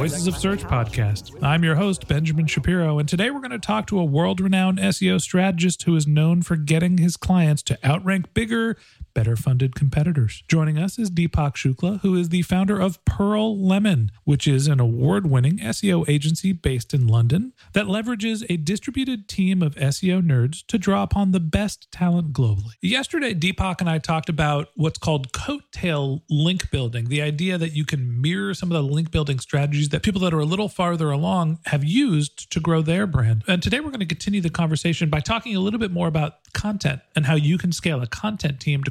Voices of Search podcast. I'm your host, Benjamin Shapiro, and today we're going to talk to a world renowned SEO strategist who is known for getting his clients to outrank bigger, better funded competitors. Joining us is Deepak Shukla, who is the founder of Pearl Lemon, which is an award winning SEO agency based in London that leverages a distributed team of SEO nerds to draw upon the best talent globally. Yesterday, Deepak and I talked about what's called coattail link building, the idea that you can mirror some of the link building strategies that people that are a little farther along have used to grow their brand. And today we're going to continue the conversation by talking a little bit more about content and how you can scale a content team to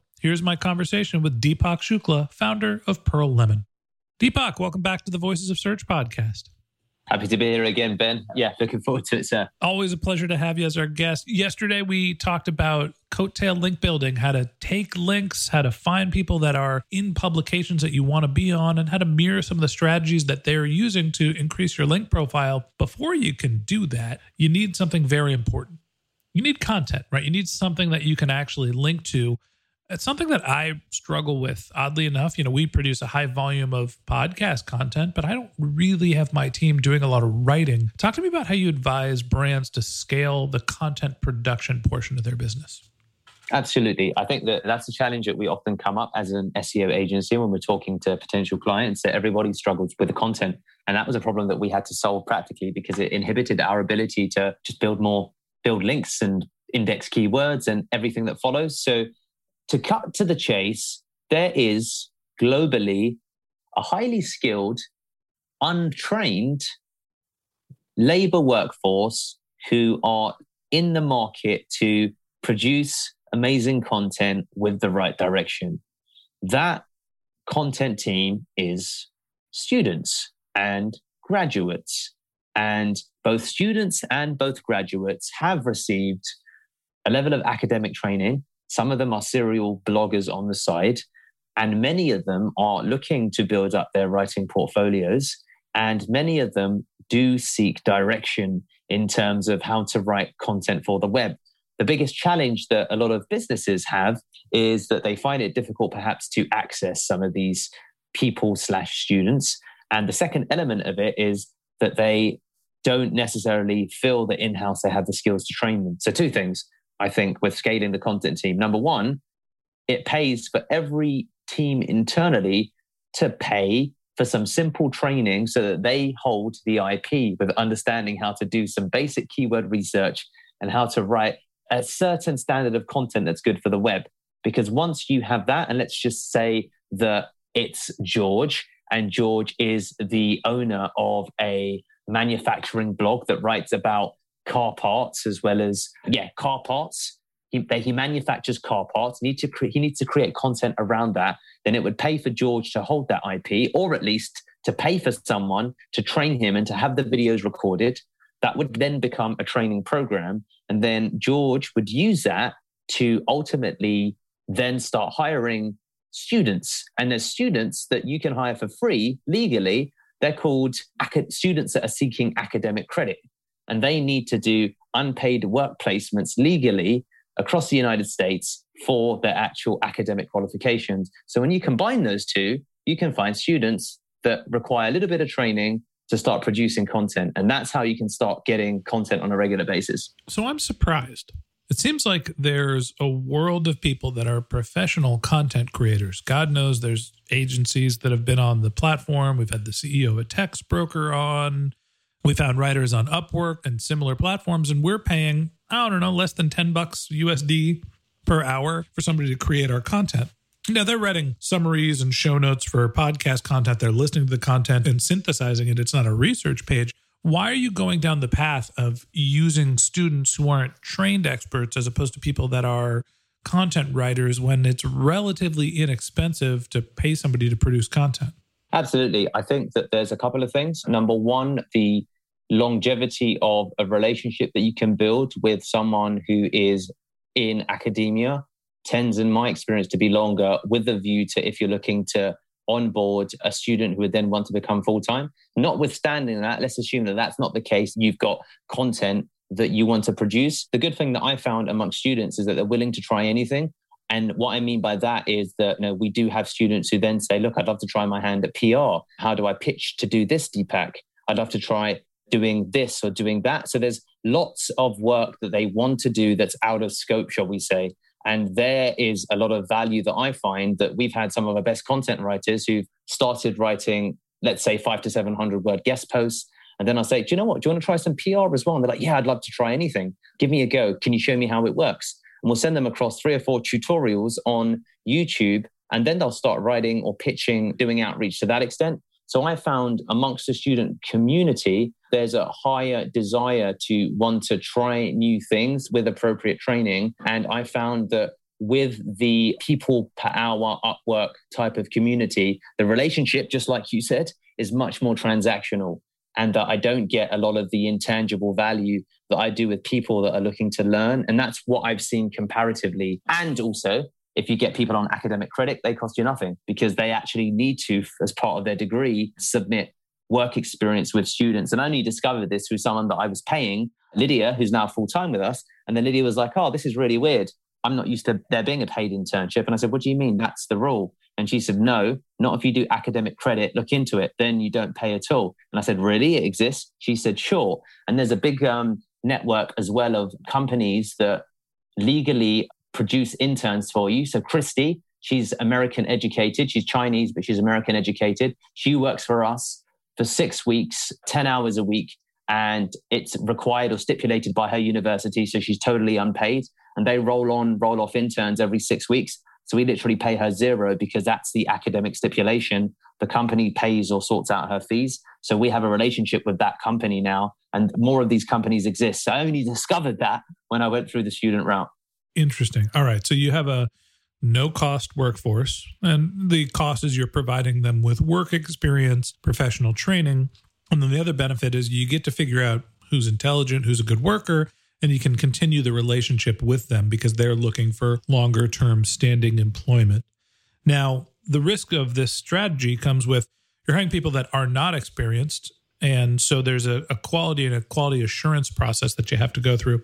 Here's my conversation with Deepak Shukla, founder of Pearl Lemon. Deepak, welcome back to the Voices of Search podcast. Happy to be here again, Ben. Yeah, looking forward to it, sir. Always a pleasure to have you as our guest. Yesterday, we talked about coattail link building, how to take links, how to find people that are in publications that you want to be on, and how to mirror some of the strategies that they're using to increase your link profile. Before you can do that, you need something very important. You need content, right? You need something that you can actually link to it's something that I struggle with. Oddly enough, you know, we produce a high volume of podcast content, but I don't really have my team doing a lot of writing. Talk to me about how you advise brands to scale the content production portion of their business. Absolutely. I think that that's a challenge that we often come up as an SEO agency when we're talking to potential clients that everybody struggles with the content. And that was a problem that we had to solve practically because it inhibited our ability to just build more, build links and index keywords and everything that follows. So to cut to the chase, there is globally a highly skilled, untrained labor workforce who are in the market to produce amazing content with the right direction. That content team is students and graduates. And both students and both graduates have received a level of academic training some of them are serial bloggers on the side, and many of them are looking to build up their writing portfolios. And many of them do seek direction in terms of how to write content for the web. The biggest challenge that a lot of businesses have is that they find it difficult, perhaps, to access some of these people slash students. And the second element of it is that they don't necessarily feel that in house they have the skills to train them. So, two things. I think, with scaling the content team. Number one, it pays for every team internally to pay for some simple training so that they hold the IP with understanding how to do some basic keyword research and how to write a certain standard of content that's good for the web. Because once you have that, and let's just say that it's George, and George is the owner of a manufacturing blog that writes about car parts as well as, yeah, car parts. He, he manufactures car parts. Need to cre- he needs to create content around that. Then it would pay for George to hold that IP, or at least to pay for someone to train him and to have the videos recorded. That would then become a training program. And then George would use that to ultimately then start hiring students. And there's students that you can hire for free legally. They're called students that are seeking academic credit. And they need to do unpaid work placements legally across the United States for their actual academic qualifications. So when you combine those two, you can find students that require a little bit of training to start producing content. And that's how you can start getting content on a regular basis. So I'm surprised. It seems like there's a world of people that are professional content creators. God knows there's agencies that have been on the platform. We've had the CEO of a Textbroker on. We found writers on Upwork and similar platforms, and we're paying, I don't know, less than 10 bucks USD per hour for somebody to create our content. Now they're writing summaries and show notes for podcast content. They're listening to the content and synthesizing it. It's not a research page. Why are you going down the path of using students who aren't trained experts as opposed to people that are content writers when it's relatively inexpensive to pay somebody to produce content? Absolutely. I think that there's a couple of things. Number one, the longevity of a relationship that you can build with someone who is in academia tends, in my experience, to be longer with a view to if you're looking to onboard a student who would then want to become full time. Notwithstanding that, let's assume that that's not the case. You've got content that you want to produce. The good thing that I found among students is that they're willing to try anything. And what I mean by that is that you know, we do have students who then say, look, I'd love to try my hand at PR. How do I pitch to do this, Deepak? I'd love to try doing this or doing that. So there's lots of work that they want to do that's out of scope, shall we say. And there is a lot of value that I find that we've had some of our best content writers who've started writing, let's say, five to 700 word guest posts. And then I say, do you know what? Do you want to try some PR as well? And they're like, yeah, I'd love to try anything. Give me a go. Can you show me how it works? And we'll send them across three or four tutorials on YouTube. And then they'll start writing or pitching, doing outreach to that extent. So I found amongst the student community, there's a higher desire to want to try new things with appropriate training. And I found that with the PeoplePerHour Upwork type of community, the relationship, just like you said, is much more transactional. And that I don't get a lot of the intangible value that I do with people that are looking to learn. And that's what I've seen comparatively. And also, if you get people on academic credit, they cost you nothing because they actually need to, as part of their degree, submit work experience with students. And I only discovered this through someone that I was paying, Lydia, who's now full time with us. And then Lydia was like, Oh, this is really weird. I'm not used to there being a paid internship. And I said, What do you mean? That's the rule. And she said, No, not if you do academic credit. Look into it. Then you don't pay at all. And I said, Really? It exists? She said, Sure. And there's a big um, network as well of companies that legally produce interns for you. So Christy, she's American educated. She's Chinese, but she's American educated. She works for us for six weeks, 10 hours a week. And it's required or stipulated by her university. So she's totally unpaid. And they roll on, roll off interns every six weeks. So we literally pay her zero because that's the academic stipulation. The company pays or sorts out her fees. So we have a relationship with that company now. And more of these companies exist. So I only discovered that when I went through the student route. Interesting. All right. So you have a no cost workforce, and the cost is you're providing them with work experience, professional training. And then the other benefit is you get to figure out who's intelligent, who's a good worker, and you can continue the relationship with them because they're looking for longer term standing employment. Now, the risk of this strategy comes with you're hiring people that are not experienced. And so there's a, a quality and a quality assurance process that you have to go through.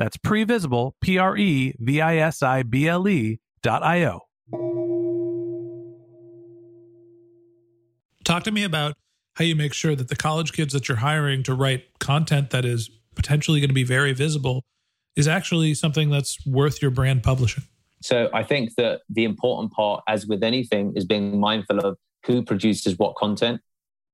that's previsible, P R E V I S I B L E dot I O. Talk to me about how you make sure that the college kids that you're hiring to write content that is potentially going to be very visible is actually something that's worth your brand publishing. So I think that the important part, as with anything, is being mindful of who produces what content.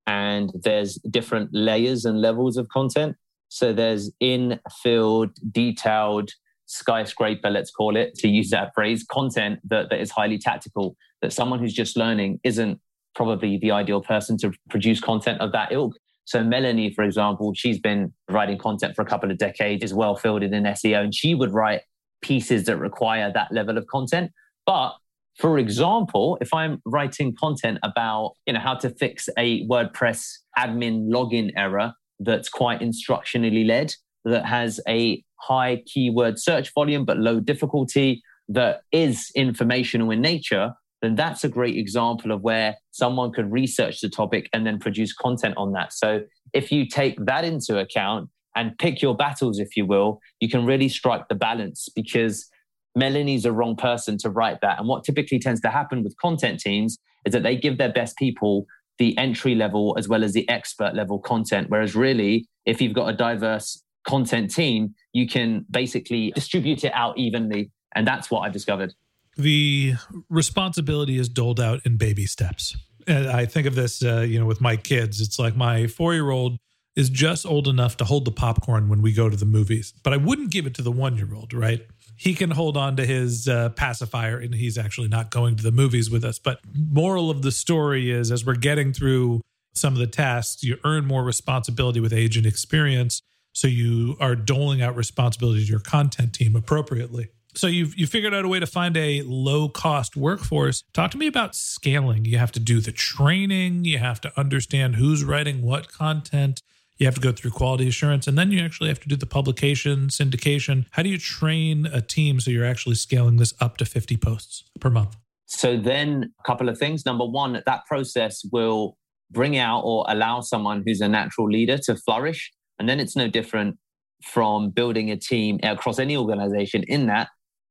And there's different layers and levels of content. So there's in field, detailed, skyscraper, let's call it, to use that phrase, content that, that is highly tactical, that someone who's just learning isn't probably the ideal person to produce content of that ilk. So Melanie, for example, she's been writing content for a couple of decades, is well fielded in SEO, and she would write pieces that require that level of content. But for example, if I'm writing content about, you know, how to fix a WordPress admin login error, that's quite instructionally led, that has a high keyword search volume but low difficulty, that is informational in nature, then that's a great example of where someone could research the topic and then produce content on that. So if you take that into account and pick your battles, if you will, you can really strike the balance because Melanie's a wrong person to write that. And what typically tends to happen with content teams is that they give their best people the entry level as well as the expert level content. Whereas, really, if you've got a diverse content team, you can basically distribute it out evenly. And that's what I've discovered. The responsibility is doled out in baby steps. And I think of this, uh, you know, with my kids. It's like my four year old is just old enough to hold the popcorn when we go to the movies, but I wouldn't give it to the one year old, right? he can hold on to his uh, pacifier and he's actually not going to the movies with us. But moral of the story is as we're getting through some of the tasks, you earn more responsibility with age and experience. So you are doling out responsibility to your content team appropriately. So you've you figured out a way to find a low cost workforce. Talk to me about scaling. You have to do the training, you have to understand who's writing what content you have to go through quality assurance and then you actually have to do the publication syndication. How do you train a team so you're actually scaling this up to 50 posts per month? So then a couple of things. Number one that process will bring out or allow someone who's a natural leader to flourish. And then it's no different from building a team across any organization. In that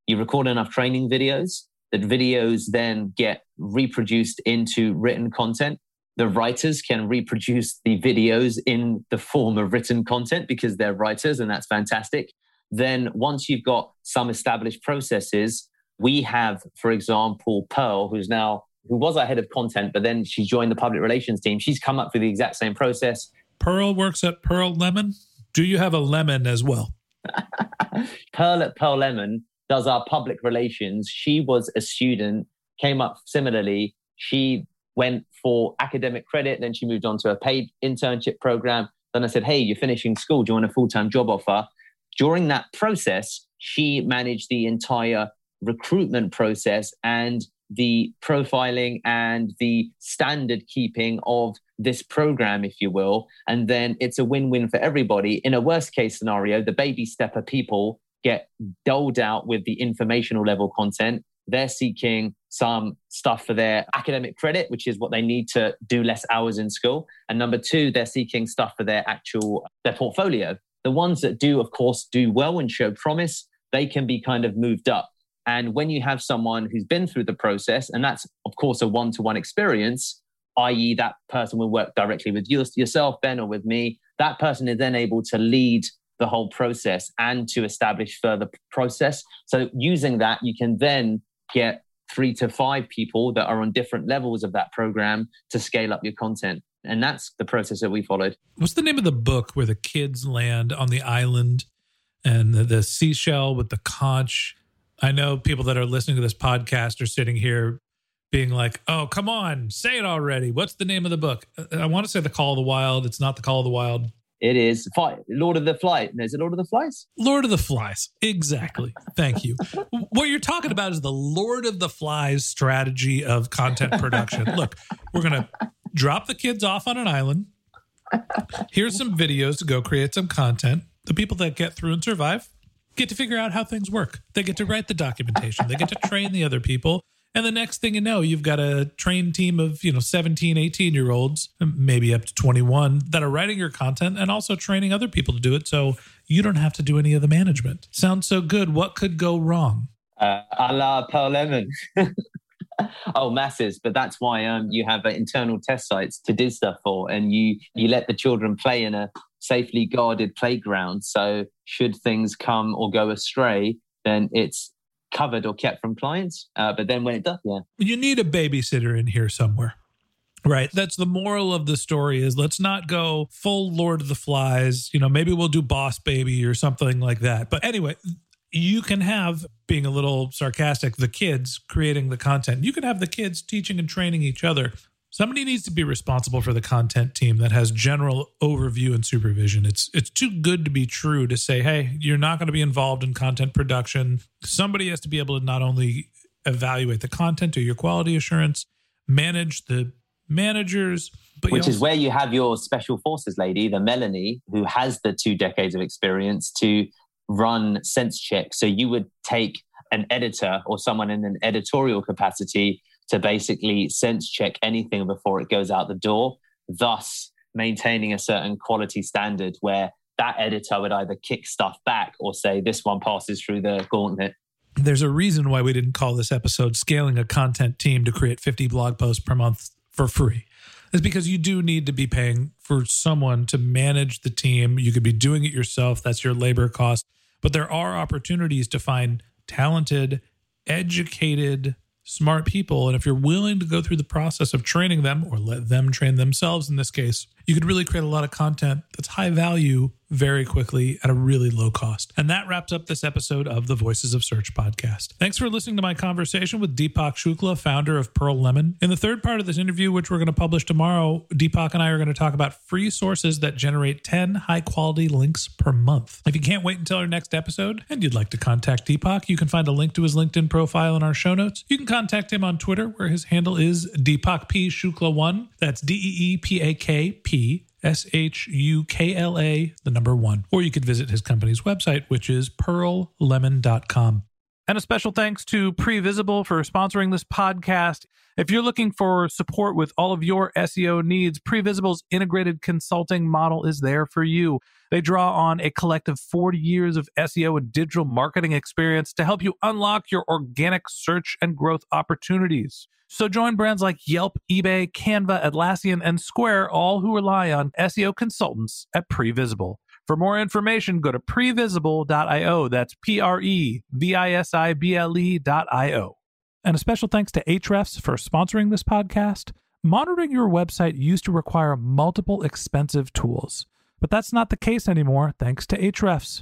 you record enough training videos that videos then get reproduced into written content the writers can reproduce the videos in the form of written content because they're writers and that's fantastic. Then, once you've got some established processes, we have, for example, Pearl, who's now who was our head of content, but then she joined the public relations team. She's come up with the exact same process. Pearl works at Pearl Lemon. Do you have a lemon as well? Pearl at Pearl Lemon does our public relations. She was a student, came up similarly. She went for academic credit. Then she moved on to a paid internship program. Then I said, Hey, you're finishing school. Do you want a full time job offer? During that process, she managed the entire recruitment process and the profiling and the standard keeping of this program, if you will. And then it's a win win for everybody. In a worst case scenario, the baby stepper people get doled out with the informational level content. They're seeking some stuff for their academic credit, which is what they need to do less hours in school. And number two, they're seeking stuff for their actual their portfolio. The ones that do, of course, do well and show promise, they can be kind of moved up. And when you have someone who's been through the process, and that's of course a one-to-one experience, i.e., that person will work directly with you, yourself, Ben, or with me. That person is then able to lead the whole process and to establish further process. So using that, you can then get three to five people that are on different levels of that program to scale up your content. And that's the process that we followed. What's the name of the book where the kids land on the island and the, the seashell with the conch? I know people that are listening to this podcast are sitting here being like, oh, come on, say it already. What's the name of the book? I want to say The Call of the Wild. It's not The Call of the Wild. It is Lord of the Flies. Is it Lord of the Flies? Lord of the Flies. Exactly. Thank you. what you're talking about is the Lord of the Flies strategy of content production. Look, we're going to drop the kids off on an island. Here's some videos to go create some content. The people that get through and survive get to figure out how things work. They get to write the documentation. They get to train the other people. And the next thing you know, you've got a trained team of, you know, 17, 18 year olds, maybe up to 21 that are writing your content and also training other people to do it. So you don't have to do any of the management. Sounds so good. What could go wrong? Uh, a la Pearl Lemon. oh, masses! But that's why um, you have uh, internal test sites to do stuff for, and you you let the children play in a safely guarded playground. So should things come or go astray, then it's covered or kept from clients. Uh, but then when it does, yeah, you need a babysitter in here somewhere. Right. That's the moral of the story is let's not go full Lord of the Flies. You know, maybe we'll do Boss Baby or something like that. But anyway, you can have, being a little sarcastic, the kids creating the content. You can have the kids teaching and training each other. Somebody needs to be responsible for the content team that has general overview and supervision. It's it's too good to be true to say, "Hey, you're not going to be involved in content production." Somebody has to be able to not only evaluate the content or your quality assurance, manage the managers, but which also- is where you have your special forces lady, the Melanie, who has the two decades of experience to run sense check. So you would take an editor or someone in an editorial capacity to basically sense check anything before it goes out the door, thus maintaining a certain quality standard where that editor would either kick stuff back or say this one passes through the gauntlet. There's a reason why we didn't call this episode Scaling a Content Team to Create 50 Blog Posts per Month for Free. Is because you do need to be paying for someone to manage the team. You could be doing it yourself. That's your labor cost. But there are opportunities to find talented, educated, smart people. And if you're willing to go through the process of training them or let them train themselves in this case, you could really create a lot of content that's high value very quickly at a really low cost. And that wraps up this episode of the Voices of Search podcast. Thanks for listening to my conversation with Deepak Shukla, founder of Pearl Lemon. In the third part of this interview, which we're going to publish tomorrow, Deepak and I are going to talk about free sources that generate 10 high quality links per month. If you can't wait until our next episode and you'd like to contact Deepak, you can find a link to his LinkedIn profile in our show notes. You can contact him on Twitter, where his handle is Deepak P. Shukla1. That's D E E P A K P S H U K L A, the number one. Or you could visit his company's website, which is pearllemon.com. And a special thanks to Previsible for sponsoring this podcast. If you're looking for support with all of your SEO needs, Previsible's integrated consulting model is there for you. They draw on a collective 40 years of SEO and digital marketing experience to help you unlock your organic search and growth opportunities. So join brands like Yelp, eBay, Canva, Atlassian, and Square, all who rely on SEO consultants at Previsible. For more information, go to previsible.io. That's P R E V I S I B L E.io. And a special thanks to Ahrefs for sponsoring this podcast. Monitoring your website used to require multiple expensive tools, but that's not the case anymore thanks to Ahrefs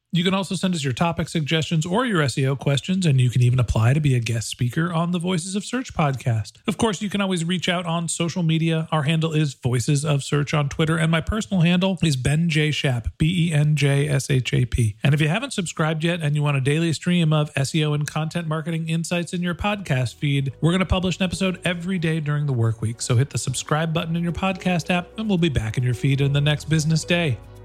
You can also send us your topic suggestions or your SEO questions, and you can even apply to be a guest speaker on the Voices of Search podcast. Of course, you can always reach out on social media. Our handle is Voices of Search on Twitter, and my personal handle is Ben J. Shap, B E N J S H A P. And if you haven't subscribed yet and you want a daily stream of SEO and content marketing insights in your podcast feed, we're going to publish an episode every day during the work week. So hit the subscribe button in your podcast app, and we'll be back in your feed in the next business day.